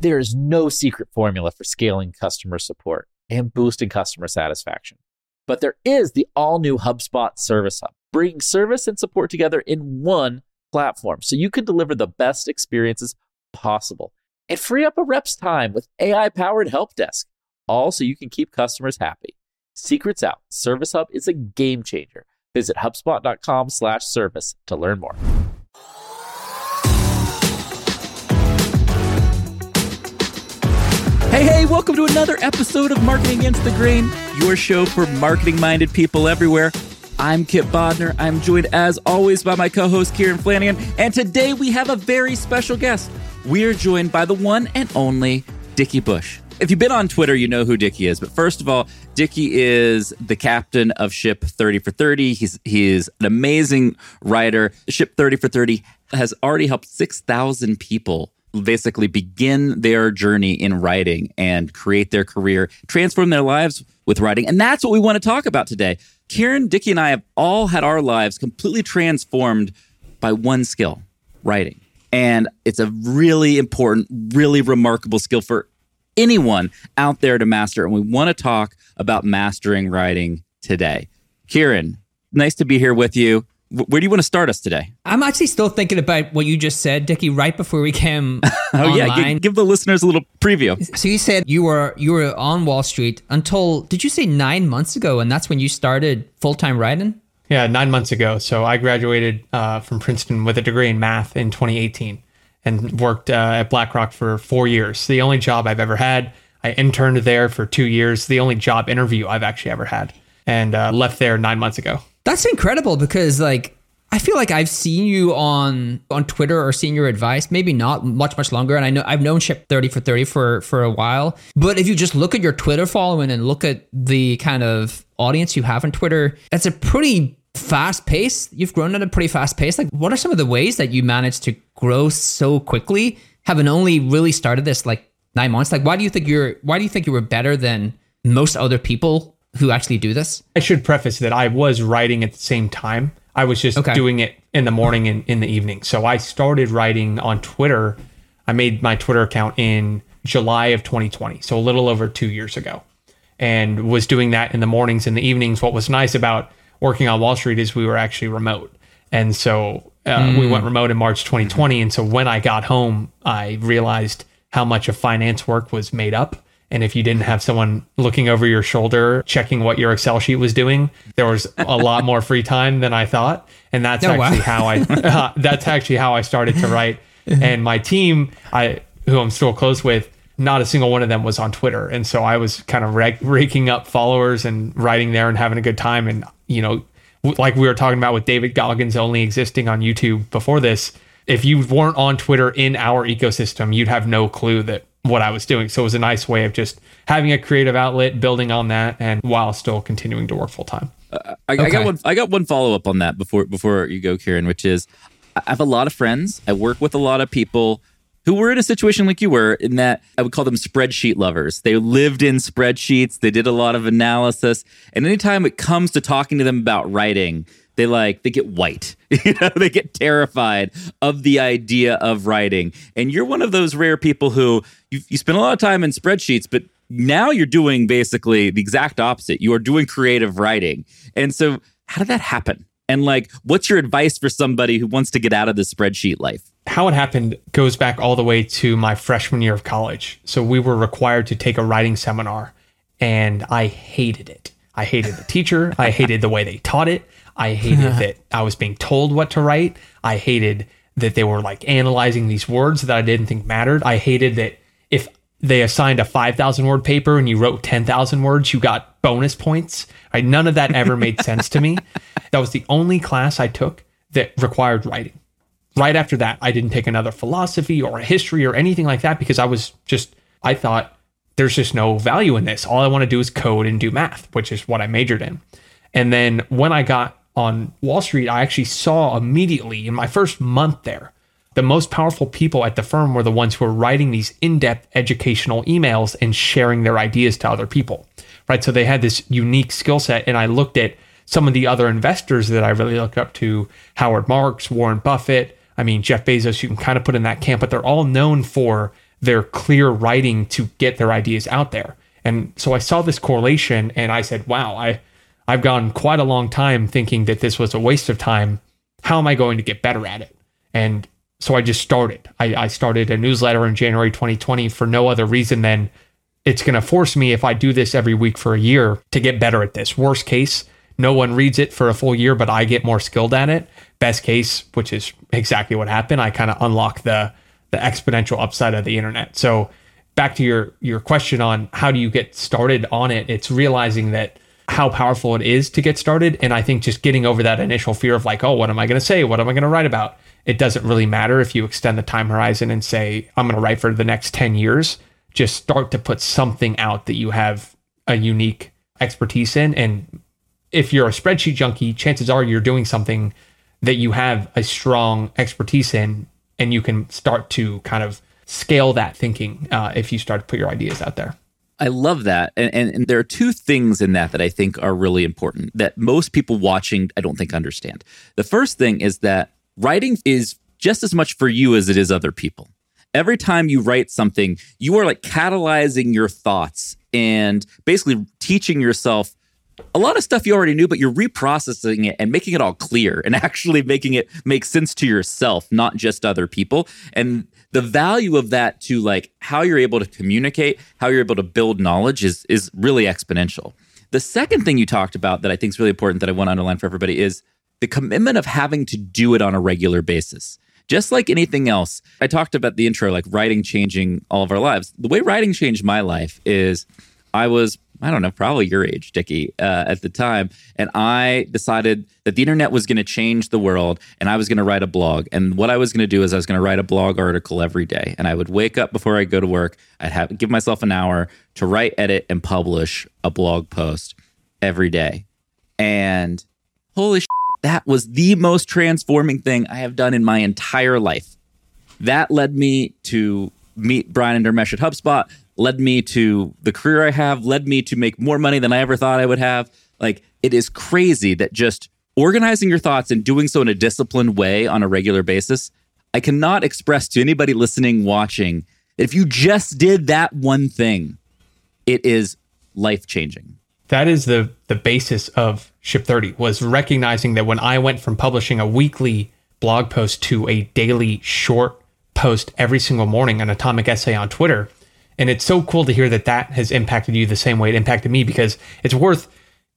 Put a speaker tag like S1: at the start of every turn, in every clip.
S1: There is no secret formula for scaling customer support and boosting customer satisfaction. But there is the all new HubSpot Service Hub, bringing service and support together in one platform so you can deliver the best experiences possible and free up a rep's time with AI powered help desk, all so you can keep customers happy. Secrets out. Service Hub is a game changer. Visit HubSpot.com slash service to learn more.
S2: Hey, hey, welcome to another episode of Marketing Against the Grain, your show for marketing minded people everywhere. I'm Kipp Bodnar. I'm joined as always by my co host, Kieran Flanagan. And today we have a very special guest. We are joined by the one and only Dickie Bush. If you've been on Twitter, you know who Dickie is. But first of all, Dickie is the captain of Ship 30 for 30. He's he is an amazing writer. Ship 30 for 30 has already helped 6,000 people basically begin their journey in writing and create their career, transform their lives with writing. And that's what we want to talk about today. Kieran, Dickie, and I have all had our lives completely transformed by one skill writing. And it's a really important, really remarkable skill for anyone out there to master. And we want to talk about mastering writing today. Kieran, nice to be here with you. Where do you want to start us today?
S3: I'm actually still thinking about what you just said, Dickie, right before we came
S2: oh
S3: online.
S2: yeah, give, give the listeners a little preview.
S3: So you said you were you were on Wall Street until did you say nine months ago, and that's when you started full time writing?
S4: Yeah, nine months ago. So I graduated uh, from Princeton with a degree in math in 2018, and worked uh, at BlackRock for four years. The only job I've ever had. I interned there for two years. The only job interview I've actually ever had, and uh, left there nine months ago.
S3: That's incredible because like I feel like I've seen you on on Twitter or seen your advice, maybe not much much longer. And I know I've known Ship Thirty for Thirty for for a while. But if you just look at your Twitter following and look at the kind of audience you have on Twitter, that's a pretty fast pace. You've grown at a pretty fast pace. Like, what are some of the ways that you managed to grow so quickly, having only really started this like nine months? Like, why do you think you're? Why do you think you were better than most other people who actually do this?
S4: I should preface that I was writing at the same time. I was just
S3: Okay.
S4: doing it in the morning and in the evening. So I started writing on Twitter. I made my Twitter account in July of 2020, so a little over two years ago, and was doing that in the mornings and the evenings. What was nice about working on Wall Street is we were actually remote. And so uh, we went remote in March 2020. And so when I got home, I realized how much of finance work was made up. And if you didn't have someone looking over your shoulder, checking what your Excel sheet was doing, there was a lot more free time than I thought. And that's
S3: Oh, wow.
S4: actually how I, uh, that's actually how I started to write. And my team, I, who I'm still close with, not a single one of them was on Twitter. And so I was kind of raking up followers and writing there and having a good time. And, you know, w- like we were talking about with David Goggins only existing on YouTube before this, if you weren't on Twitter in our ecosystem, you'd have no clue that what I was doing. So it was a nice way of just having a creative outlet, building on that, and while still continuing to work full time.
S2: I, I
S3: Okay.
S2: got one. I got one follow up on that before before you go, Kieran, which is I have a lot of friends. I work with a lot of people who were in a situation like you were, in that I would call them spreadsheet lovers. They lived in spreadsheets. They did a lot of analysis, and anytime it comes to talking to them about writing, they like they get white. you know, they get terrified of the idea of writing. And you're one of those rare people who you, you spend a lot of time in spreadsheets, but now you're doing basically the exact opposite. You are doing creative writing. And so, how did that happen? And like, what's your advice for somebody who wants to get out of the spreadsheet life?
S4: how it happened goes back all the way to my freshman year of college. So we were required to take a writing seminar, and I hated it. I hated the teacher. I hated the way they taught it. I hated that I was being told what to write. I hated that they were like analyzing these words that I didn't think mattered. I hated that if they assigned a 5,000 word paper and you wrote 10,000 words, you got bonus points. Right? None of that ever made sense to me. That was the only class I took that required writing right after that, I didn't take another philosophy or a history or anything like that because I was just, I thought there's just no value in this. All I want to do is code and do math, which is what I majored in. And then when I got on Wall Street, I actually saw immediately in my first month there, the most powerful people at the firm were the ones who were writing these in depth educational emails and sharing their ideas to other people. Right. So they had this unique skill set. And I looked at some of the other investors that I really looked up to Howard Marks, Warren Buffett. I mean, Jeff Bezos, you can kind of put in that camp, but they're all known for their clear writing to get their ideas out there. And so I saw this correlation and I said, wow, I, I've gone quite a long time thinking that this was a waste of time. How am I going to get better at it? And so I just started. I, I started a newsletter in January 2020 for no other reason than it's going to force me, if I do this every week for a year, to get better at this. Worst case, no one reads it for a full year, but I get more skilled at it. Best case, which is exactly what happened, I kind of unlock the the exponential upside of the internet. So back to your your question on how do you get started on it, it's realizing that how powerful it is to get started. And I think just getting over that initial fear of like, oh, what am I going to say? What am I going to write about? It doesn't really matter if you extend the time horizon and say, I'm going to write for the next 10 years. Just start to put something out that you have a unique expertise in. And if you're a spreadsheet junkie, chances are you're doing something that you have a strong expertise in, and you can start to kind of scale that thinking uh, if you start to put your ideas out there.
S2: I love that. And, and, and, there are two things in that that I think are really important that most people watching, I don't think, understand. The first thing is that writing is just as much for you as it is other people. Every time you write something, you are like catalyzing your thoughts and basically teaching yourself a lot of stuff you already knew, but you're reprocessing it and making it all clear and actually making it make sense to yourself, not just other people. And the value of that to like how you're able to communicate, how you're able to build knowledge is is really exponential. The second thing you talked about that I think is really important that I want to underline for everybody is the commitment of having to do it on a regular basis. Just like anything else, I talked about the intro, like writing changing all of our lives. The way writing changed my life is I was I don't know, probably your age, Dickie, uh, at the time. And I decided that the internet was going to change the world and I was going to write a blog. And what I was going to do is I was going to write a blog article every day. And I would wake up before I go to work. I'd have give myself an hour to write, edit, and publish a blog post every day. And holy shit, that was the most transforming thing I have done in my entire life. That led me to meet Brian and Dharmesh at HubSpot led me to the career I have, led me to make more money than I ever thought I would have. Like it is crazy that just organizing your thoughts and doing so in a disciplined way on a regular basis, I cannot express to anybody listening, watching, if you just did that one thing, it is life changing.
S4: That is the the basis of Ship 30 was recognizing that when I went from publishing a weekly blog post to a daily short post every single morning, an atomic essay on Twitter, and it's so cool to hear that that has impacted you the same way it impacted me because it's worth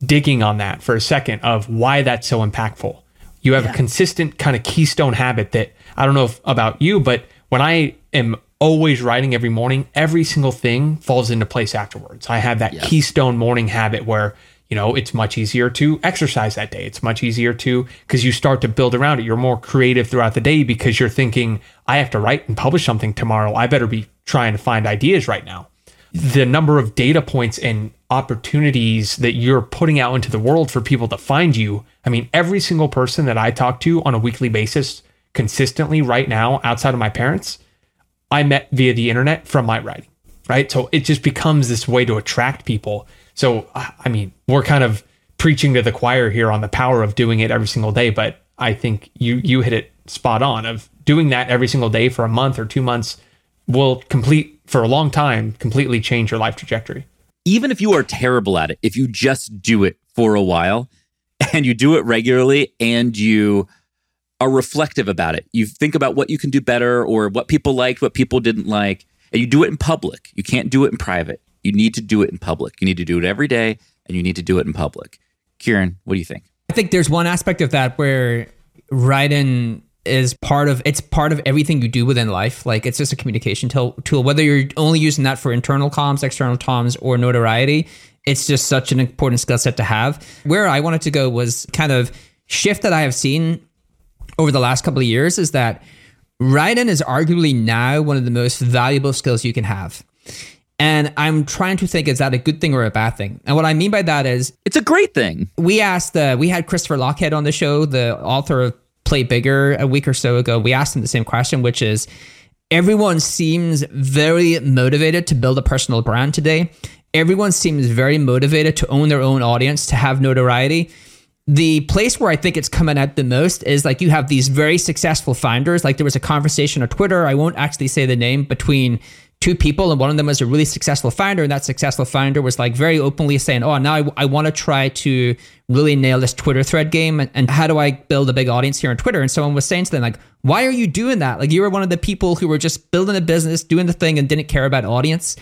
S4: digging on that for a second of why that's so impactful. You have yeah. a consistent kind of keystone habit that I don't know if, about you, but when I am always writing every morning, every single thing falls into place afterwards. I have that yes. keystone morning habit where you know it's much easier to exercise that day it's much easier to because you start to build around it you're more creative throughout the day because you're thinking i have to write and publish something tomorrow i better be trying to find ideas right now. The number of data points and opportunities that you're putting out into the world for people to find you. I mean, every single person that I talk to on a weekly basis consistently right now outside of my parents, I met via the internet from my writing, right? So it just becomes this way to attract people. So, I mean, we're kind of preaching to the choir here on the power of doing it every single day, but I think you you hit it spot on of doing that every single day for a month or 2 months will complete for a long time completely change your life trajectory.
S2: Even if you are terrible at it, if you just do it for a while and you do it regularly and you are reflective about it, you think about what you can do better or what people liked, what people didn't like, and you do it in public. You can't do it in private. You need to do it in public. You need to do it every day and you need to do it in public. Kieran, what do you think?
S3: I think there's one aspect of that where writing is part of it's part of everything you do within life. Like it's just a communication tool. Whether you're only using that for internal comms, external comms, or notoriety, it's just such an important skill set to have. Where I wanted to go was kind of shift that I have seen over the last couple of years is that writing is arguably now one of the most valuable skills you can have. And I'm trying to think, is that a good thing or a bad thing? And what I mean by that is,
S2: it's a great thing.
S3: We asked, uh, we had Christopher Lochhead on the show, the author of Play Bigger a week or so ago, we asked him the same question, which is everyone seems very motivated to build a personal brand today. Everyone seems very motivated to own their own audience, to have notoriety. The place where I think it's coming out the most is like you have these very successful founders. Like there was a conversation on Twitter, I won't actually say the name, between two people, and one of them was a really successful founder, and that successful founder was like very openly saying, "Oh, now I, I want to try to really nail this Twitter thread game, and, and how do I build a big audience here on Twitter?" And someone was saying to them like, "Why are you doing that? Like you were one of the people who were just building a business, doing the thing, and didn't care about audience."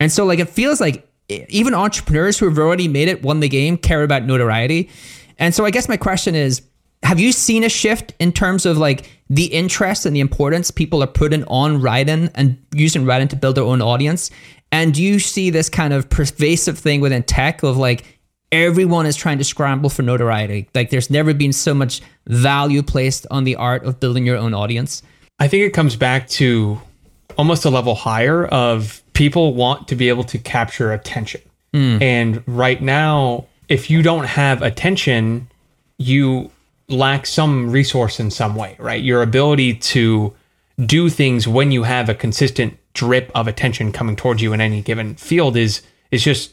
S3: And so like it feels like even entrepreneurs who have already made it, won the game, care about notoriety. And so I guess my question is have you seen a shift in terms of like the interest and the importance people are putting on writing and using writing to build their own audience? And do you see this kind of pervasive thing within tech of like everyone is trying to scramble for notoriety? Like there's never been so much value placed on the art of building your own audience.
S4: I think it comes back to almost a level higher of people want to be able to capture attention. Mm. And right now, if you don't have attention, you lack some resource in some way, right? Your ability to do things when you have a consistent drip of attention coming towards you in any given field is is just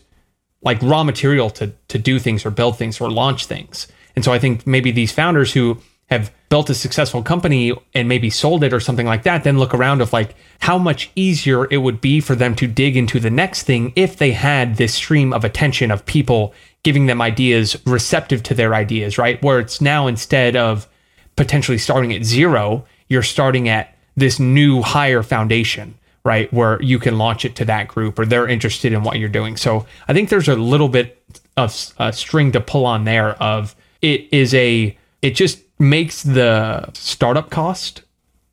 S4: like raw material to to do things or build things or launch things. And so I think maybe these founders who have built a successful company and maybe sold it or something like that, then look around of like how much easier it would be for them to dig into the next thing if they had this stream of attention of people giving them ideas receptive to their ideas, right? Where it's now instead of potentially starting at zero, you're starting at this new higher foundation, right? Where you can launch it to that group or they're interested in what you're doing. So I think there's a little bit of a string to pull on there of it is a, it just makes the startup cost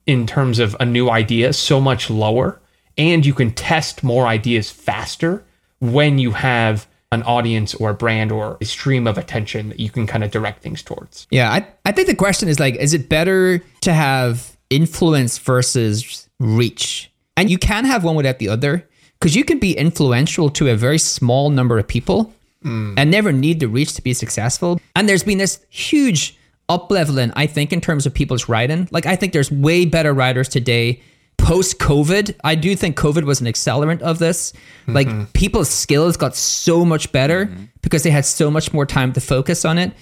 S4: in terms of a new idea so much lower and you can test more ideas faster when you have an audience or a brand or a stream of attention that you can kind of direct things towards.
S3: Yeah, I, I think the question is like, is it better to have influence versus reach? And you can have one without the other because you can be influential to a very small number of people mm. and never need the reach to be successful. And there's been this huge up leveling, I think, in terms of people's writing. Like, I think there's way better writers today post COVID, I do think COVID was an accelerant of this. Mm-hmm. Like people's skills got so much better mm-hmm. because they had so much more time to focus on it.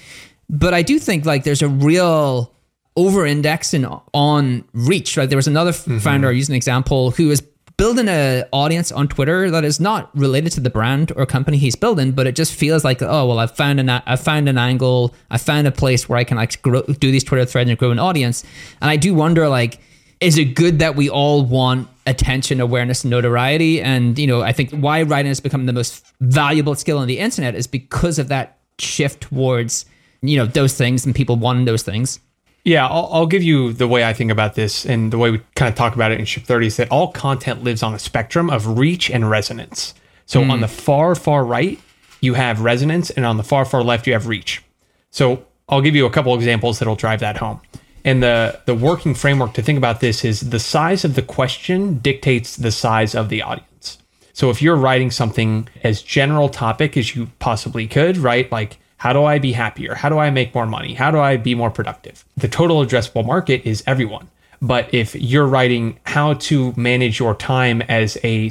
S3: But I do think like there's a real over indexing on reach, right? There was another mm-hmm. founder, I use an example, who is building an audience on Twitter that is not related to the brand or company he's building, but it just feels like, oh, well, I've found an, I found an angle, I found a place where I can like grow, do these Twitter threads and grow an audience. And I do wonder, like, is it good that we all want attention, awareness, and notoriety? And you know, I think why writing has become the most valuable skill on the internet is because of that shift towards you know those things and people wanting those things.
S4: Yeah, I'll, I'll, give you the way I think about this and the way we kind of talk about it in Ship 30 is that all content lives on a spectrum of reach and resonance. So mm. on the far, far right, you have resonance, and on the far, far left, you have reach. So I'll give you a couple examples that'll drive that home. And the the working framework to think about this is the size of the question dictates the size of the audience. So if you're writing something as general topic as you possibly could, right? Like how do I be happier? How do I make more money? How do I be more productive? The total addressable market is everyone. But if you're writing how to manage your time as a,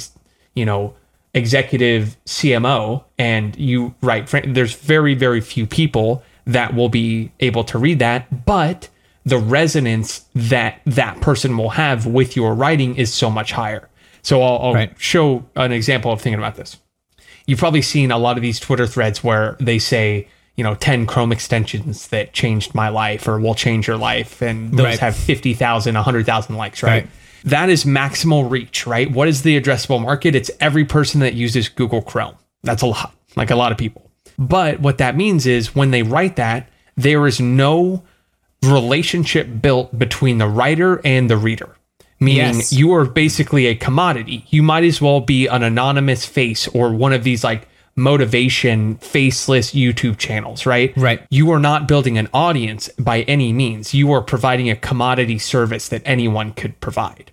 S4: you know, executive CMO and you write there's very very few people that will be able to read that, but the resonance that that person will have with your writing is so much higher. So I'll, I'll right. show an example of thinking about this. You've probably seen a lot of these Twitter threads where they say, you know, 10 Chrome extensions that changed my life or will change your life. And those right. have 50,000, 100,000 likes, right? right? That is maximal reach, right? What is the addressable market? It's every person that uses Google Chrome. That's a lot, like a lot of people. But what that means is when they write that, there is no relationship built between the writer and the reader. Meaning yes. you are basically a commodity. You might as well be an anonymous face or one of these like motivation faceless YouTube channels, right?
S3: Right.
S4: You are not building an audience by any means. You are providing a commodity service that anyone could provide.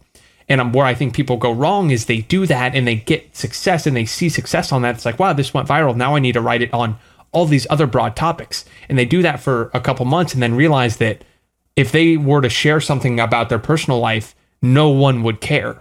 S4: And um, where I think people go wrong is they do that and they get success and they see success on that. It's like, wow, this went viral. Now I need to write it on all these other broad topics. And they do that for a couple months and then realize that if they were to share something about their personal life, no one would care.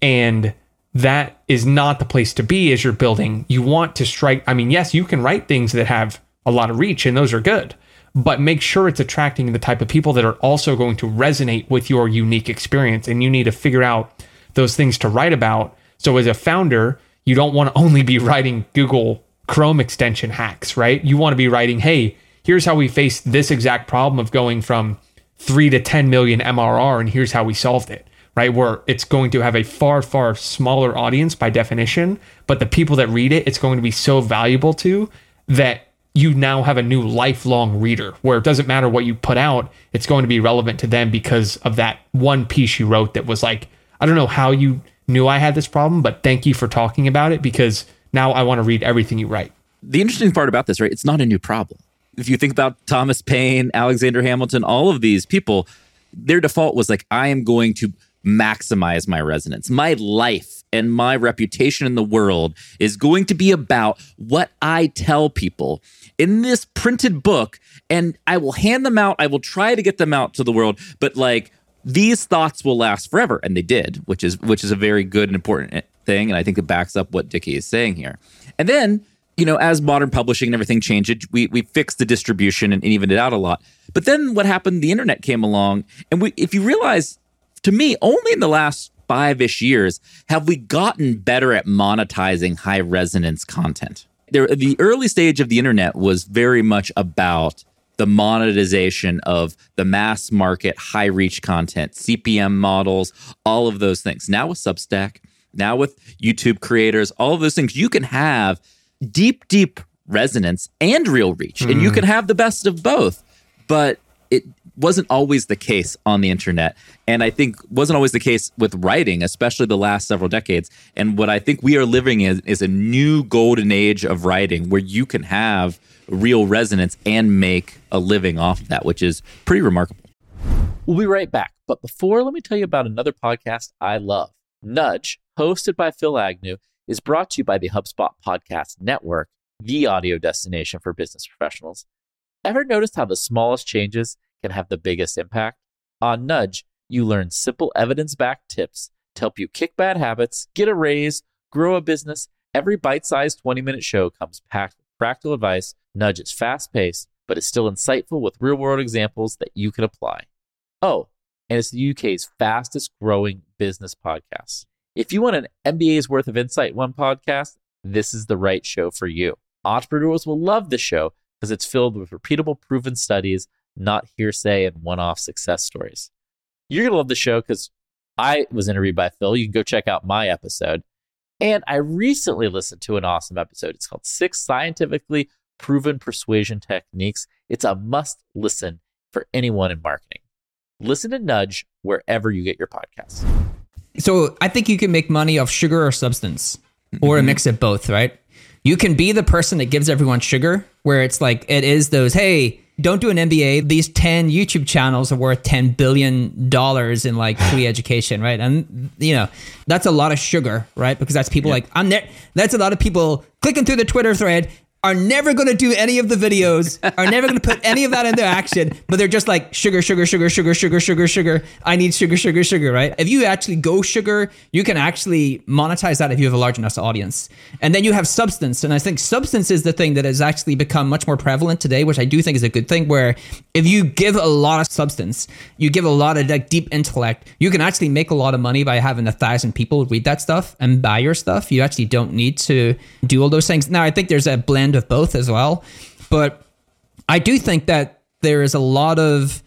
S4: And that is not the place to be as you're building. You want to strike. I mean, yes, you can write things that have a lot of reach and those are good, but make sure it's attracting the type of people that are also going to resonate with your unique experience. And you need to figure out those things to write about So as a founder, you don't want to only be writing Google Chrome extension hacks, right? You want to be writing, hey, here's how we faced this exact problem of going from three to 10 million MRR, and here's how we solved it, right? Where it's going to have a far, far smaller audience by definition, but the people that read it, it's going to be so valuable to that you now have a new lifelong reader where it doesn't matter what you put out, it's going to be relevant to them because of that one piece you wrote that was like, I don't know how you knew I had this problem, but thank you for talking about it because now I want to read everything you write.
S2: The interesting part about this, right? It's not a new problem. If you think about Thomas Paine, Alexander Hamilton, all of these people, their default was like, I am going to maximize my resonance. My life and my reputation in the world is going to be about what I tell people in this printed book. And I will hand them out. I will try to get them out to the world. But like, these thoughts will last forever and they did which is which is a very good and important thing and i think it backs up what Dickie is saying here. And then you know as modern publishing and everything changed we we fixed the distribution and, and evened it out a lot. But then what happened? The internet came along and we if you realize to me only in the last five-ish years have we gotten better at monetizing high resonance content. There the early stage of the internet was very much about the monetization of the mass market, high reach content, CPM models, all of those things. Now with Substack, now with YouTube creators, all of those things, you can have deep, deep resonance and real reach, mm. and you mm. can have the best of both. But it wasn't always the case on the internet and i think wasn't always the case with writing especially the last several decades and what i think we are living in is a new golden age of writing where you can have real resonance and make a living off of that, which is pretty remarkable.
S1: We'll be right back. But before, let me tell you about another podcast I love. Nudge, hosted by Phil Agnew, is brought to you by the HubSpot Podcast Network, the audio destination for business professionals. Ever noticed how the smallest changes can have the biggest impact? On Nudge, you learn simple evidence backed tips to help you kick bad habits, get a raise, grow a business. Every bite sized 20 minute show comes packed with practical advice Nudge is fast paced, but is still insightful with real world examples that you can apply. Oh, and it's the UK's fastest growing business podcast. If you want an MBA's worth of insight one podcast, this is the right show for you. Entrepreneurs will love the show because it's filled with repeatable, proven studies, not hearsay and one off success stories. You're going to love the show because I was interviewed by Phil. You can go check out my episode. And I recently listened to an awesome episode. It's called Six Scientifically proven persuasion techniques. It's a must listen for anyone in marketing. Listen to Nudge wherever you get your podcasts.
S3: So I think you can make money off sugar or substance, or mm-hmm. a mix of both, right? You can be the person that gives everyone sugar, where it's like it is those, hey, don't do an MBA. These 10 YouTube channels are worth $10 billion in like free education, right? And, you know, that's a lot of sugar, right? Because that's people like, I'm there. That's a lot of people clicking through the Twitter thread are never going to do any of the videos, are never going to put any of that into action, but they're just like sugar, sugar, sugar, sugar, sugar, sugar, sugar. I need sugar, sugar, sugar, right? If you actually go sugar, you can actually monetize that if you have a large enough audience. And then you have substance. And I think substance is the thing that has actually become much more prevalent today, which I do think is a good thing, where if you give a lot of substance, you give a lot of like deep intellect, you can actually make a lot of money by having a thousand people read that stuff and buy your stuff. You actually don't need to do all those things. Now, I think there's a blend of both as well. But I do think that there is a lot of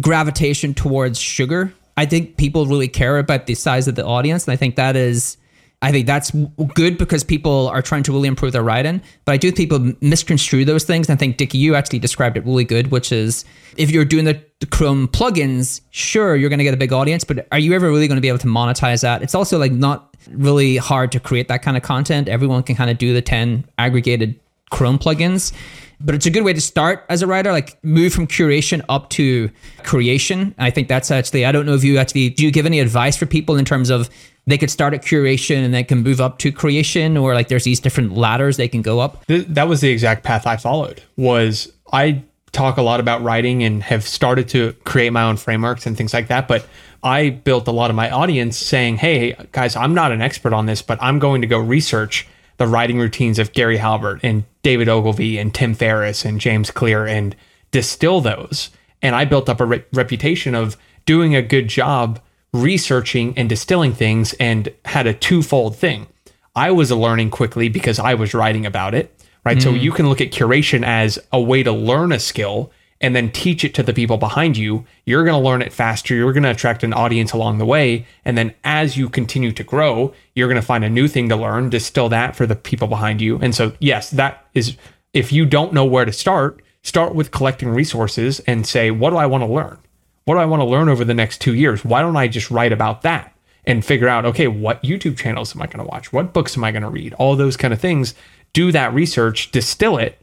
S3: gravitation towards sugar. I think people really care about the size of the audience, and I think that is, I think that's good because people are trying to really improve their writing. But I do think people misconstrue those things. And I think Dickie, you actually described it really good, which is if you're doing the, the Chrome plugins, sure, you're going to get a big audience, but are you ever really going to be able to monetize that? It's also like not really hard to create that kind of content. Everyone can kind of do the 10 aggregated Chrome plugins. But it's a good way to start as a writer, like move from curation up to creation. I think that's actually, I don't know if you actually, do you give any advice for people in terms of they could start at curation and they can move up to creation or like there's these different ladders they can go up?
S4: That was the exact path I followed was I talk a lot about writing and have started to create my own frameworks and things like that. But I built a lot of my audience saying, hey, guys, I'm not an expert on this, but I'm going to go research the writing routines of Gary Halbert and David Ogilvy and Tim Ferriss and James Clear and distill those. And I built up a re- reputation of doing a good job researching and distilling things and had a twofold thing. I was learning quickly because I was writing about it, right? So mm. you can look at curation as a way to learn a skill and then teach it to the people behind you. You're going to learn it faster. You're going to attract an audience along the way. And then as you continue to grow, you're going to find a new thing to learn, distill that for the people behind you. And so, yes, that is if you don't know where to start, start with collecting resources and say, what do I want to learn? What do I want to learn over the next two years? Why don't I just write about that and figure out, okay, what YouTube channels am I going to watch? What books am I going to read? All those kind of things. Do that research, distill it,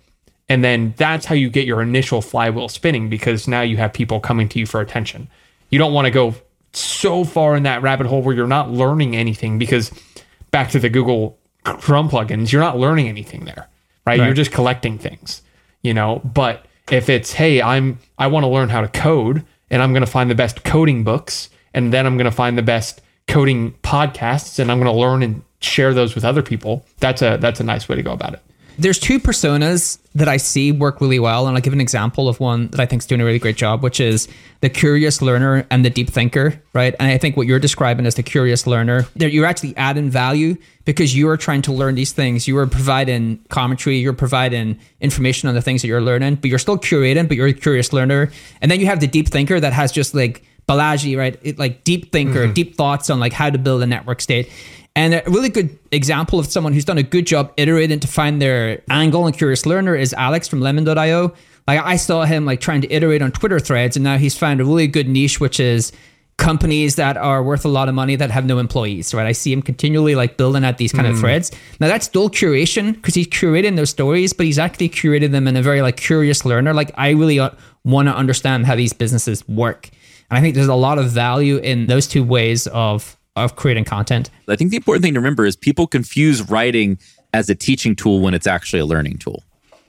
S4: and then that's how you get your initial flywheel spinning because now you have people coming to you for attention. You don't want to go so far in that rabbit hole where you're not learning anything because back to the Google Chrome plugins, you're not learning anything there, right? You're just collecting things, you know. But if it's, hey, I'm I want to learn how to code and I'm going to find the best coding books and then I'm going to find the best coding podcasts and I'm going to learn and share those with other people. That's a that's a nice way to go about it.
S3: There's two personas that I see work really well, and I'll give an example of one that I think is doing a really great job, which is the curious learner and the deep thinker, right? And I think what you're describing as the curious learner, that you're actually adding value because you are trying to learn these things. You are providing commentary, you're providing information on the things that you're learning, but you're still curating, but you're a curious learner. And then you have the deep thinker that has just like Balaji, right? It, like deep thinker, mm-hmm. deep thoughts on like how to build a network state. And a really good example of someone who's done a good job iterating to find their angle and curious learner is Alex from lemon.io. Like I saw him like trying to iterate on Twitter threads and now he's found a really good niche which is companies that are worth a lot of money that have no employees, right? I see him continually like building out these kind of threads. Now that's still curation because he's curating those stories, but he's actually curated them in a very like curious learner. Like I really uh, want to understand how these businesses work. And I think there's a lot of value in those two ways of of creating content.
S2: I think the important thing to remember is people confuse writing as a teaching tool when it's actually a learning tool,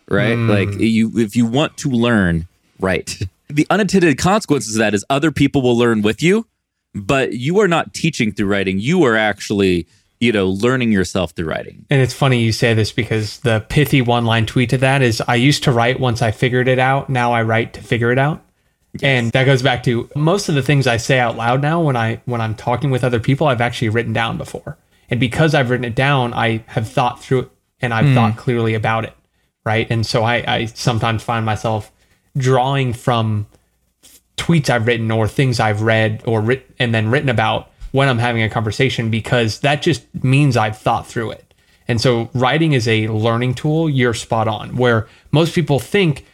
S2: right? Hmm. Like you, if you want to learn, write. The unintended consequences of that is other people will learn with you, but you are not teaching through writing. You are actually, you know, learning yourself through writing.
S4: And it's funny you say this because the pithy one line tweet to that is I used to write once I figured it out. Now I write to figure it out. And that goes back to most of the things I say out loud now when I when I'm talking with other people, I've actually written down before. And because I've written it down, I have thought through it and I've hmm. thought clearly about it. Right. And so I, I sometimes find myself drawing from tweets I've written or things I've read or writ- and then written about when I'm having a conversation because that just means I've thought through it. And so writing is a learning tool. You're spot on. Where most people think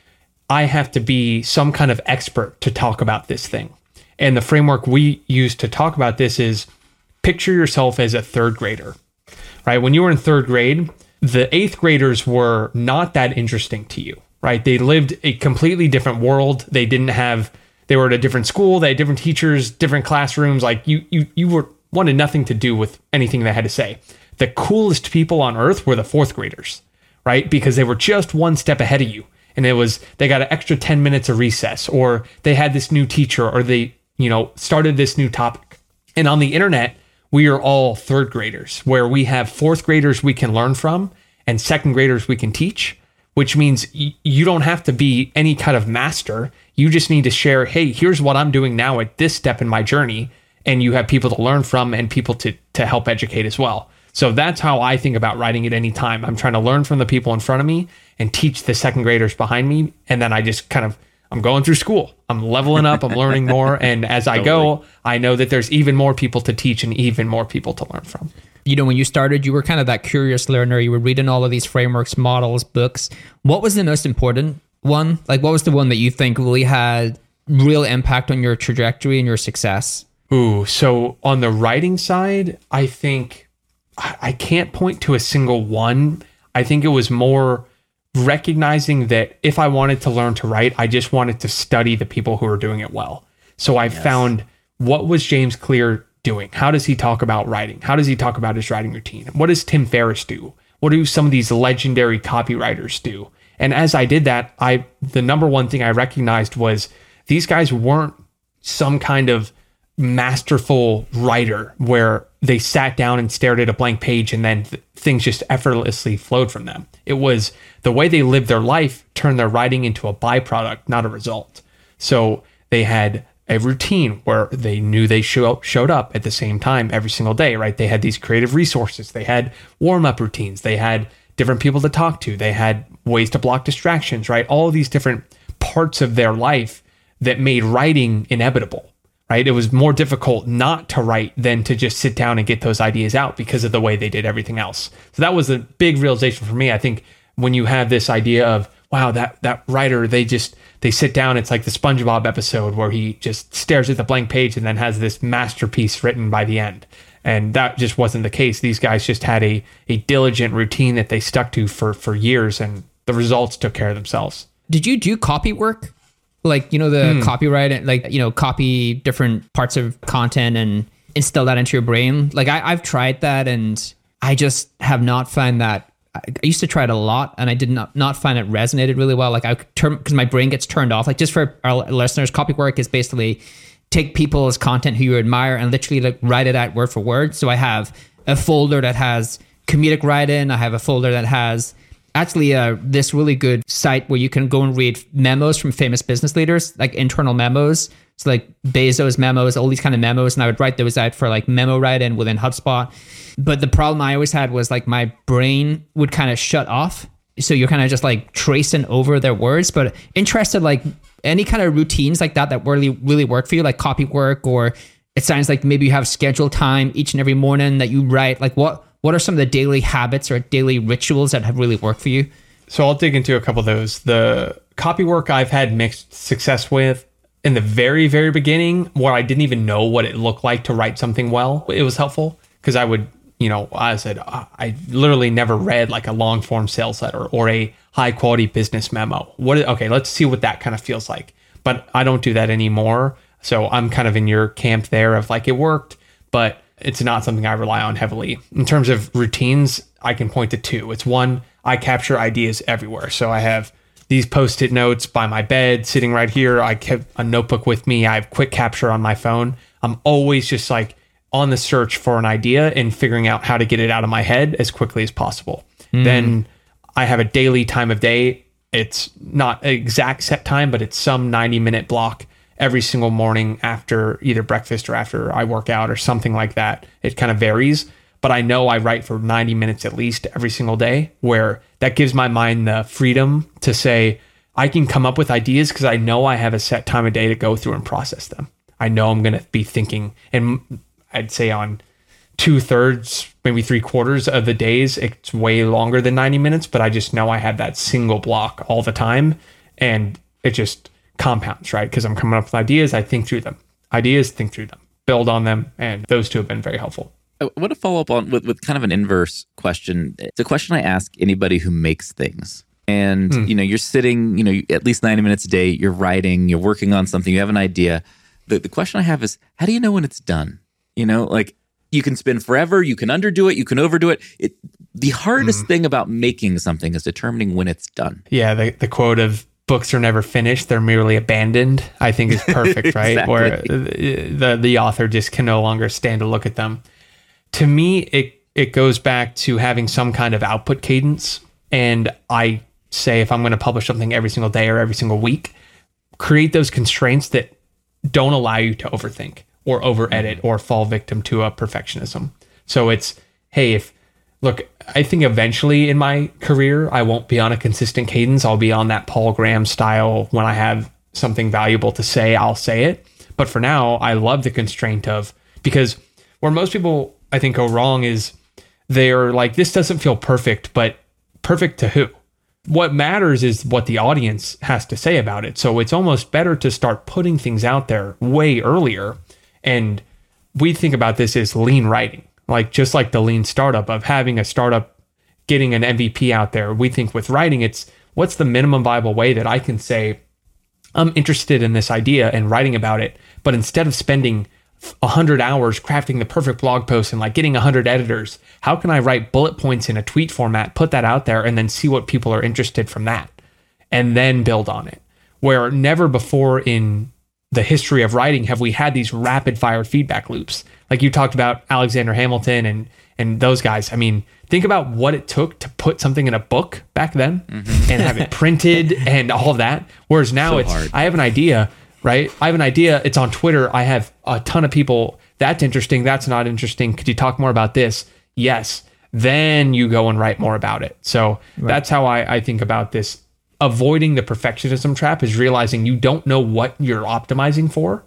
S4: I have to be some kind of expert to talk about this thing. And the framework we use to talk about this is picture yourself as a third grader, right? When you were in third grade, the eighth graders were not that interesting to you, right? They lived a completely different world. They didn't have, they were at a different school. They had different teachers, different classrooms. Like you, you, you were wanted nothing to do with anything they had to say. The coolest people on earth were the fourth graders, right? Because they were just one step ahead of you. And it was, they got an extra 10 minutes of recess, or they had this new teacher, or they, you know, started this new topic. And on the internet, we are all third graders, where we have fourth graders we can learn from and second graders we can teach, which means y- you don't have to be any kind of master. You just need to share, hey, here's what I'm doing now at this step in my journey. And you have people to learn from and people to, to help educate as well. So that's how I think about writing at any time. I'm trying to learn from the people in front of me and teach the second graders behind me. And then I just kind of, I'm going through school. I'm leveling up. I'm learning more. And as I go, I know that there's even more people to teach and even more people to learn from.
S3: you know, when you started, you were kind of that curious learner. You were reading all of these frameworks, models, books. What was the most important one? Like, what was the one that you think really had real impact on your trajectory and your success?
S4: Ooh, so on the writing side, I think I I can't point to a single one. I think it was more recognizing that if I wanted to learn to write, I just wanted to study the people who are doing it well. So I found what was James Clear doing? How does he talk about writing? How does he talk about his writing routine? What does Tim Ferriss do? What do some of these legendary copywriters do? And as I did that, I the number one thing I recognized was these guys weren't some kind of masterful writer where they sat down and stared at a blank page and then th- things just effortlessly flowed from them. It was the way they lived their life turned their writing into a byproduct, not a result. So they had a routine where they knew they show, showed up at the same time every single day, right? They had these creative resources. They had warm up routines. They had different people to talk to. They had ways to block distractions, right? All these different parts of their life that made writing inevitable, right? It was more difficult not to write than to just sit down and get those ideas out because of the way they did everything else. So that was a big realization for me. I think when you have this idea of, wow, that that writer, they just they sit down, it's like the SpongeBob episode where he just stares at the blank page and then has this masterpiece written by the end. And that just wasn't the case. These guys just had a a diligent routine that they stuck to for for years and the results took care of themselves.
S3: Did you do copy work? Like, you know, the
S4: Hmm.
S3: copyright, and like, you know, copy different parts of content and instill that into your brain? Like, I, I've tried that and I just have not found that. I I used to try it a lot and I did not, not find it resonated really well. Like, I turn, because my brain gets turned off. Like, just for our listeners, copy work is basically take people's content who you admire and literally like write it out word for word. So I have a folder that has comedic write in, I have a folder that has actually uh, this really good site where you can go and read memos from famous business leaders, like internal memos. So like Bezos memos, all these kind of memos, and I would write those out for like memo write-in within HubSpot. But the problem I always had was like my brain would kind of shut off. So you're kind of just like tracing over their words. But interested like any kind of routines like that that really really work for you, like copy work, or it sounds like maybe you have scheduled time each and every morning that you write. Like what what are some of the daily habits or daily rituals that have really worked for you?
S4: So I'll dig into a couple of those. The copy work I've had mixed success with in the very, very beginning, where I didn't even know what it looked like to write something well. It was helpful because I would, you know, I said I literally never read like a long form sales letter or a high quality business memo. What? Okay, let's see what that kind of feels like. But I don't do that anymore. So I'm kind of in your camp there of like it worked, but it's not something I rely on heavily. In terms of routines, I can point to two. It's one, I capture ideas everywhere. So I have these post-it notes by my bed sitting right here. I kept a notebook with me. I have quick capture on my phone. I'm always just like on the search for an idea and figuring out how to get it out of my head as quickly as possible. Hmm. Then I have a daily time of day. It's not exact set time, but it's some 90 minute block every single morning after either breakfast or after I work out or something like that. It kind of varies, but I know I write for 90 minutes at least every single day, where that gives my mind the freedom to say, I can come up with ideas because I know I have a set time of day to go through and process them. I know I'm going to be thinking, and I'd say on two thirds, maybe three quarters of the days, it's way longer than 90 minutes, but I just know I have that single block all the time. And it just compounds, right? Because I'm coming up with ideas, I think through them. Ideas, think through them, build on them. And those two have been very helpful.
S2: I want to follow up on with, with kind of an inverse question. It's a question I ask anybody who makes things. And hmm. you know, you're sitting, you know, at least 90 minutes a day, you're writing, you're working on something, you have an idea. The the question I have is how do you know when it's done? You know, like you can spin forever, you can underdo it, you can overdo it. It the hardest hmm. thing about making something is determining when it's done.
S4: Yeah, the, the quote of books are never finished, they're merely abandoned, I think is perfect, right?
S2: Exactly.
S4: Where the, the author just can no longer stand to look at them. To me, it it goes back to having some kind of output cadence. And I say if I'm going to publish something every single day or every single week, create those constraints that don't allow you to overthink or over edit mm-hmm. or fall victim to a perfectionism. So it's, hey, if look, I think eventually in my career, I won't be on a consistent cadence. I'll be on that Paul Graham style. When I have something valuable to say, I'll say it. But for now, I love the constraint of because where most people I think go wrong is they're like, this doesn't feel perfect, but perfect to who? what matters is what the audience has to say about it. So it's almost better to start putting things out there way earlier. And we think about this as lean writing, like just like the lean startup of having a startup getting an MVP out there. We think with writing, it's what's the minimum viable way that I can say, I'm interested in this idea and writing about it. But instead of spending a hundred hours crafting the perfect blog post and like getting a hundred editors, how can I write bullet points in a tweet format, put that out there, and then see what people are interested from that, and then build on it? Where never before in the history of writing have we had these rapid fire feedback loops. Like you talked about Alexander Hamilton and and those guys. I mean, think about what it took to put something in a book back then mm-hmm. and have it printed and all of that. Whereas now
S2: So
S4: it's
S2: hard.
S4: I have an idea. right? I have an idea. It's on Twitter. I have a ton of people. That's interesting. That's not interesting. Could you talk more about this? Yes. Then you go and write more about it. So that's how I, I think about this. Avoiding the perfectionism trap is realizing you don't know what you're optimizing for.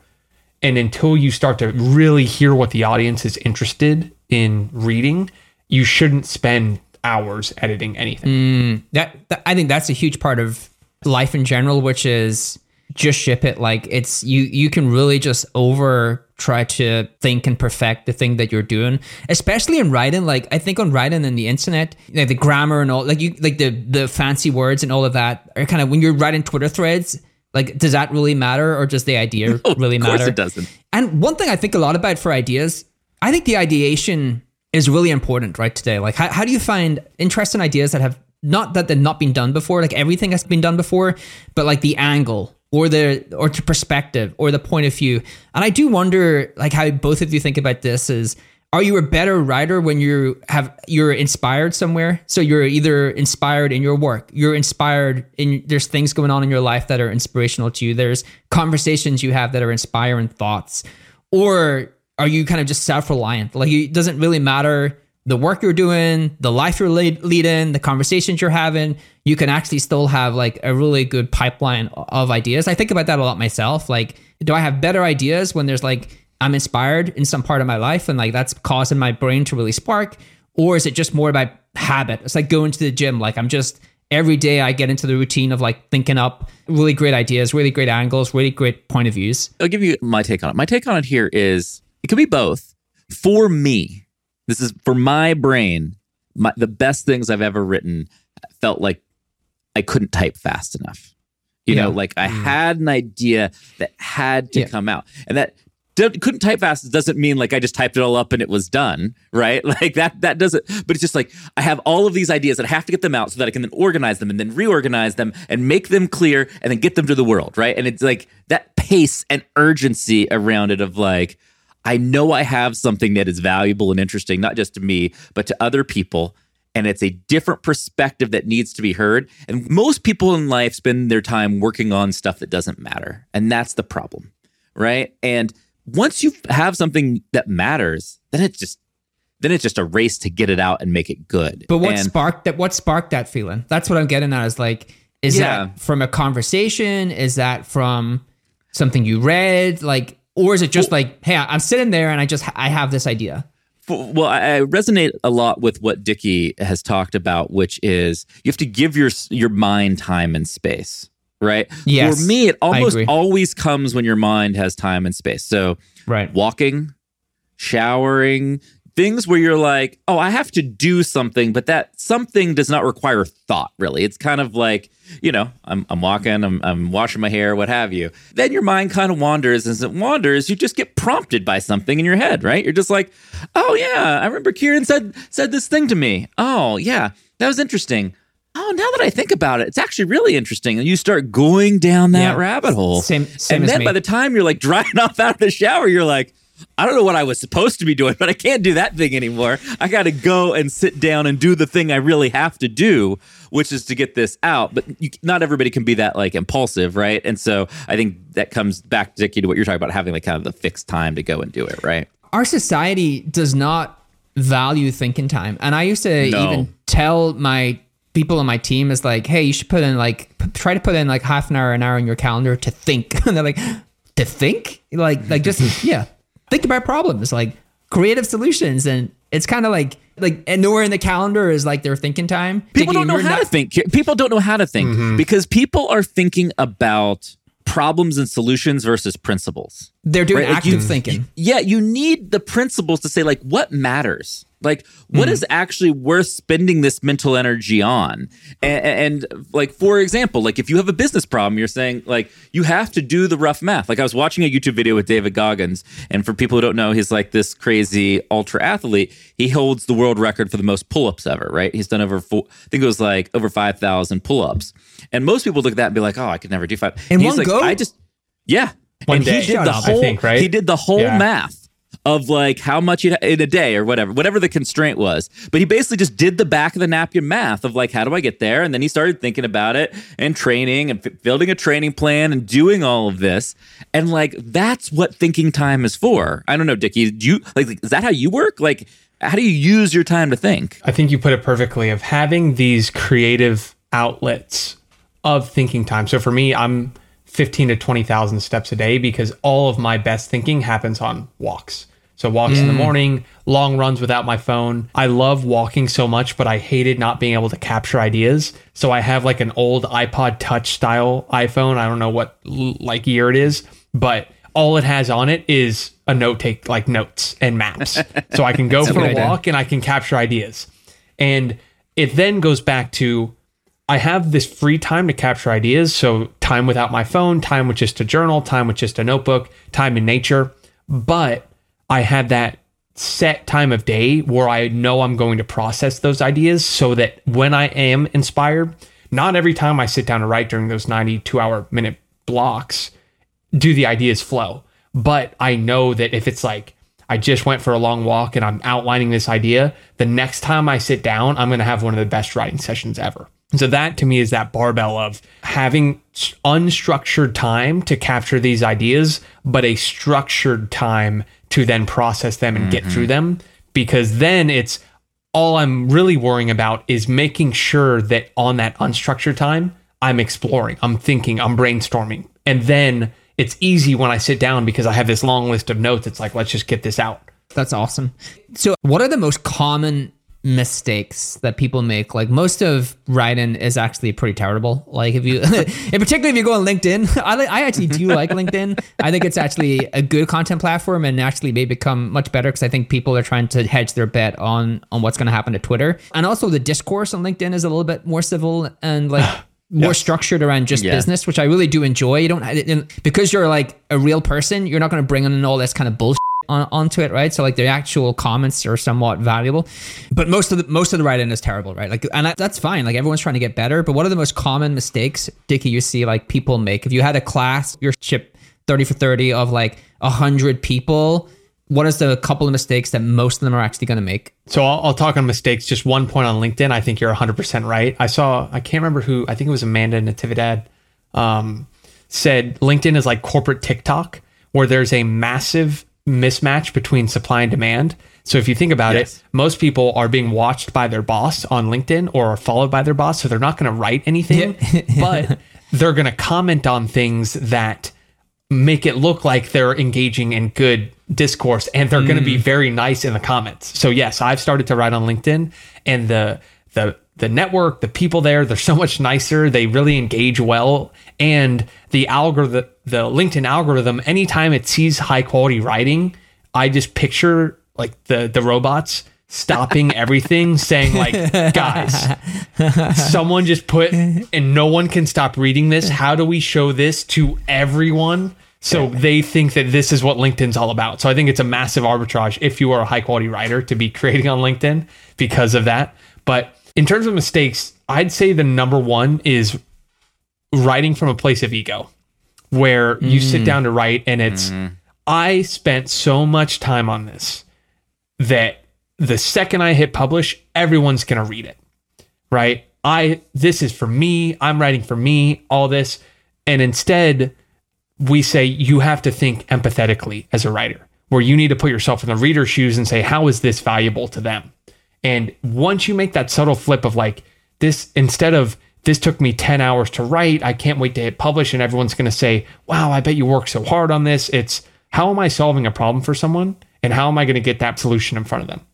S4: And until you start to really hear what the audience is interested in reading, you shouldn't spend hours editing anything.
S3: Mm, that, that I think that's a huge part of life in general, which is just ship it. Like it's you you can really just over try to think and perfect the thing that you're doing, especially in writing. Like I think on writing and the internet, like the grammar and all, like you like the the fancy words and all of that are kind of when you're writing Twitter threads. Like, does that really matter, or does the idea really
S2: of course
S3: matter?
S2: it doesn't.
S3: And one thing I think a lot about for ideas, I think the ideation is really important right today. Like, how, how do you find interesting ideas that have not that they've not been done before, like everything has been done before, but like the angle or the or the perspective or the point of view. And I do wonder, like, how both of you think about this is. Are you a better writer when you have you're inspired somewhere? So you're either inspired in your work, you're inspired in there's things going on in your life that are inspirational to you. There's conversations you have that are inspiring thoughts, or are you kind of just self-reliant? Like it doesn't really matter the work you're doing, the life you're lead, leading, the conversations you're having. You can actually still have like a really good pipeline of ideas. I think about that a lot myself. Like, do I have better ideas when there's like I'm inspired in some part of my life and like that's causing my brain to really spark? Or is it just more about habit? It's like going to the gym. Like I'm just every day I get into the routine of like thinking up really great ideas, really great angles, really great point of views.
S2: I'll give you my take on it. My take on it here is it could be both. For me, this is for my brain. My, the best things I've ever written felt like I couldn't type fast enough. You know, like I mm. had an idea that had to
S3: Yeah.
S2: come out, and that couldn't type fast doesn't mean like I just typed it all up and it was done, right? Like that that doesn't. But it's just like I have all of these ideas that I have to get them out so that I can then organize them and then reorganize them and make them clear and then get them to the world, right? And it's like that pace and urgency around it of like I know I have something that is valuable and interesting, not just to me, but to other people. And it's a different perspective that needs to be heard. And most people in life spend their time working on stuff that doesn't matter. And that's the problem. Right. And once you have something that matters, then it's just then it's just a race to get it out and make it good.
S3: But what
S2: And-
S3: sparked that? What sparked that feeling? That's what I'm getting at. Is like, is
S2: Yeah.
S3: that from a conversation? Is that from something you read? Like, or is it just like, hey, I'm sitting there and I just I have this idea.
S2: Well, I I resonate a lot with what Dickie has talked about, which is you have to give your your mind time and space, right?
S3: Yes,
S2: For me, it almost always comes when your mind has time and space. So,
S3: Right.
S2: walking, showering, things where you're like, oh, I have to do something, but that something does not require thought, really. It's kind of like, you know, I'm, I'm walking, I'm, I'm washing my hair, what have you. Then your mind kind of wanders. As it wanders, you just get prompted by something in your head, right? You're just like, oh, yeah, I remember Kieran said, said this thing to me. Oh, yeah, that was interesting. Oh, now that I think about it, it's actually really interesting. And you start going down that
S3: Yeah.
S2: rabbit hole.
S3: Same- same
S2: and then
S3: me.
S2: by the time you're like drying off out of the shower, you're like, I don't know what I was supposed to be doing, but I can't do that thing anymore. I got to go and sit down and do the thing I really have to do, which is to get this out. But you, not everybody can be that like impulsive, right? And so I think that comes back, Dickie, to what you're talking about having like kind of the fixed time to go and do it, right?
S3: Our society does not value thinking time, and I used to
S2: No.
S3: even tell my people on my team is like, hey, you should put in like p- try to put in like half an hour, an hour in your calendar to think, and they're like, to think, like like just yeah, think about problems, like creative solutions, and it's kind of like like and nowhere in the calendar is like their thinking time.
S2: People
S3: Dickie,
S2: don't know
S3: you're
S2: how to think. People don't know how to think
S3: Mm-hmm.
S2: because people are thinking about problems and solutions versus principles.
S3: They're doing
S2: Right, like
S3: active
S2: you-
S3: thinking.
S2: Yeah, you need the principles to say like what matters. Like what
S3: Mm-hmm.
S2: is actually worth spending this mental energy on? And, and like for example, like if you have a business problem, you're saying like you have to do the rough math. Like I was watching a YouTube video with David Goggins, and for people who don't know, he's like this crazy ultra athlete. He holds the world record for the most pull-ups ever, right? He's done over four, I think it was like over 5,000 pull-ups. And most people look at that and be like, "Oh, I could never do five.
S3: In
S2: He's
S3: one
S2: like,
S3: go?
S2: I just yeah.
S4: One
S2: and
S4: day,
S2: he did the
S4: I
S2: whole
S4: think, right?
S2: he did the whole
S4: Yeah.
S2: math of like how much you'd, in a day or whatever, whatever the constraint was. But he basically just did the back of the napkin math of like, how do I get there? And then he started thinking about it and training and f- building a training plan and doing all of this. And like, that's what thinking time is for. I don't know, Dickie, do you like, is that how you work? Like, how do you use your time to think?
S4: I think you put it perfectly of having these creative outlets of thinking time. So for me, I'm 15 to 20,000 steps a day because all of my best thinking happens on walks. So walks in the morning, long runs without my phone. I love walking so much, but I hated not being able to capture ideas. So I have like an old iPod touch style iPhone. I don't know what like year it is, but all it has on it is a note take like notes and maps. so I can go for a walk and I can capture ideas. And it then goes back to I have this free time to capture ideas. So, time without my phone, time with just a journal, time with just a notebook, time in nature. But I have that set time of day where I know I'm going to process those ideas so that when I am inspired, not every time I sit down to write during those 92 hour minute blocks do the ideas flow. But I know that if it's like, I just went for a long walk and I'm outlining this idea, the next time I sit down, I'm going to have one of the best writing sessions ever. So that to me is that barbell of having unstructured time to capture these ideas, but a structured time to then process them and get through mm-hmm. them. Because then it's all I'm really worrying about is making sure that on that unstructured time, I'm exploring, I'm thinking, I'm brainstorming. And then it's easy when I sit down because I have this long list of notes. It's like, let's just get this out.
S3: That's awesome. So, what are the most common mistakes that people make? Like most of writing is actually pretty terrible. Like if you, in particular, if you go on LinkedIn, I li- I actually do like LinkedIn. I think it's actually a good content platform and actually may become much better because I think people are trying to hedge their bet on on what's going to happen to Twitter. And also the discourse on LinkedIn is a little bit more civil and like. More structured around just
S2: Yeah.
S3: business, which I really do enjoy. You don't because you're like a real person, you're not going to bring in all this kind of bullshit on, onto it, right? So like the actual comments are somewhat valuable, but most of the most of the writing is terrible, right? Like, and that, that's fine. Like everyone's trying to get better, but what are the most common mistakes, Dickie, you see like people make? If you had a class, your ship thirty for thirty of like a hundred people, what is the couple of mistakes that most of them are actually going to make?
S4: So I'll, I'll talk on mistakes. Just one point on LinkedIn. I think you're 100% right. I saw, I can't remember who, I think it was Amanda Natividad, um, said LinkedIn is like corporate TikTok, where there's a massive mismatch between supply and demand. So if you think about
S2: Yes.
S4: it, most people are being watched by their boss on LinkedIn or are followed by their boss. So they're not going to write anything, but they're going to comment on things that make it look like they're engaging in good discourse and they're going to be mm. very nice in the comments. So yes, I've started to write on LinkedIn and the the the network, the people there, they're so much nicer. They really engage well. And the algorithm the LinkedIn algorithm anytime it sees high quality writing, I just picture like the the robots stopping everything saying like guys someone just put and no one can stop reading this. How do we show this to everyone? So they think that this is what linkedin's all about. So i think it's a massive arbitrage if you are a high quality writer to be creating on linkedin because of that. But in terms of mistakes i'd say the number one is writing from a place of ego where you sit mm. down to write and it's mm. i spent so much time on this that the second I hit publish, everyone's going to read it. Right? I this is for me, I'm writing for me, all this. And instead, we say you have to think empathetically as a writer, where you need to put yourself in the reader's shoes and say, how is this valuable to them? And once you make that subtle flip of like, this, instead of this took me 10 hours to write, I can't wait to hit publish, and everyone's going to say, wow, I bet you worked so hard on this. It's how am I solving a problem for someone? And how am I going to get that solution in front of them?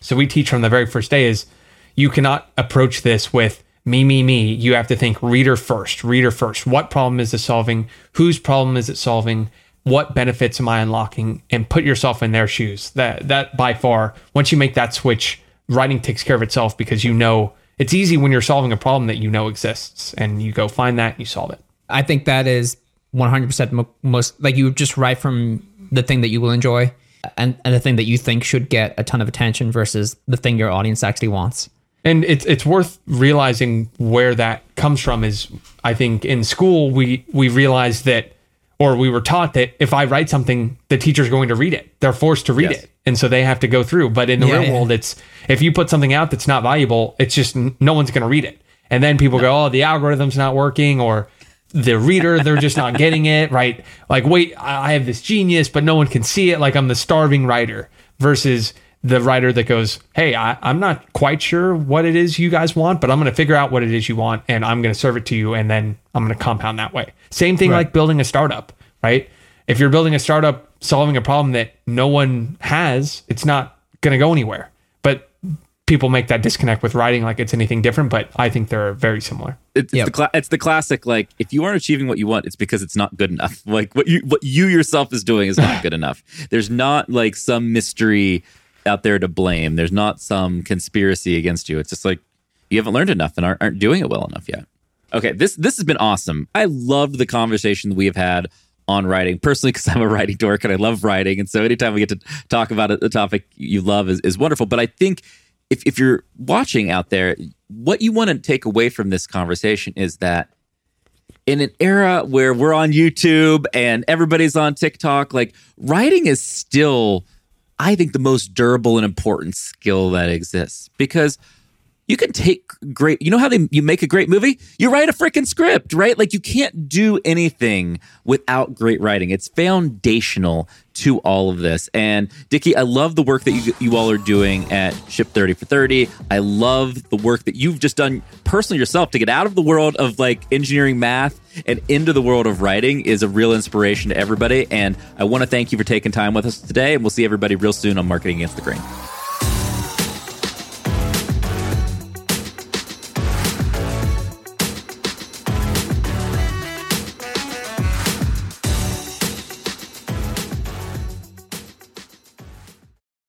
S4: So we teach from the very first day is you cannot approach this with me, me, me. You have to think reader first, reader first. What problem is it solving? Whose problem is it solving? What benefits am I unlocking? And put yourself in their shoes. That that by far, once you make that switch, writing takes care of itself because you know it's easy when you're solving a problem that you know exists and you go find that and you solve it.
S3: I think that is 100% mo- most like you just write from the thing that you will enjoy and, and the thing that you think should get a ton of attention versus the thing your audience actually wants.
S4: And it's it's worth realizing where that comes from is I think in school we we realized that or we were taught that if I write something, the teacher's going to read it. They're forced to read
S2: Yes.
S4: it. And so they have to go through. But in the
S3: Yeah,
S4: real
S3: yeah.
S4: world, it's if you put something out that's not valuable, it's just no one's going to read it. And then people go, oh, the algorithm's not working or the reader, they're just not getting it, right? Like, wait, I I have this genius, but no one can see it. Like I'm the starving writer versus the writer that goes, hey, I, I'm not quite sure what it is you guys want, but I'm going to figure out what it is you want and I'm going to serve it to you. And then I'm going to compound that way. Same thing like building a startup, right? If you're building a startup solving a problem that no one has, it's not going to go anywhere. But people make that disconnect with writing like it's anything different, but I think they're very similar.
S2: It's,
S3: Yep.
S2: the cla- it's the classic like if you aren't achieving what you want, it's because it's not good enough. Like what you what you yourself is doing is not good enough. There's not like some mystery out there to blame. There's not some conspiracy against you. It's just like you haven't learned enough and aren't, aren't doing it well enough yet. Okay, this this has been awesome. I loved the conversation that we have had on writing personally because I'm a writing dork and I love writing, and so anytime we get to talk about a, a topic you love is, is wonderful. But I think if if you're watching out there, what you want to take away from this conversation is that in an era where we're on YouTube and everybody's on TikTok, like writing is still, I think, the most durable and important skill that exists because you can take great you know how they you make a great movie? You write a freaking script right? Like you can't do anything without great writing. It's foundational to all of this. And Dickie I love the work that you you all are doing at Ship 30 for 30 I love the work that you've just done personally yourself to get out of the world of like engineering math and into the world of writing is a real inspiration to everybody. And I want to thank you for taking time with us today and we'll see everybody real soon on marketing against the grain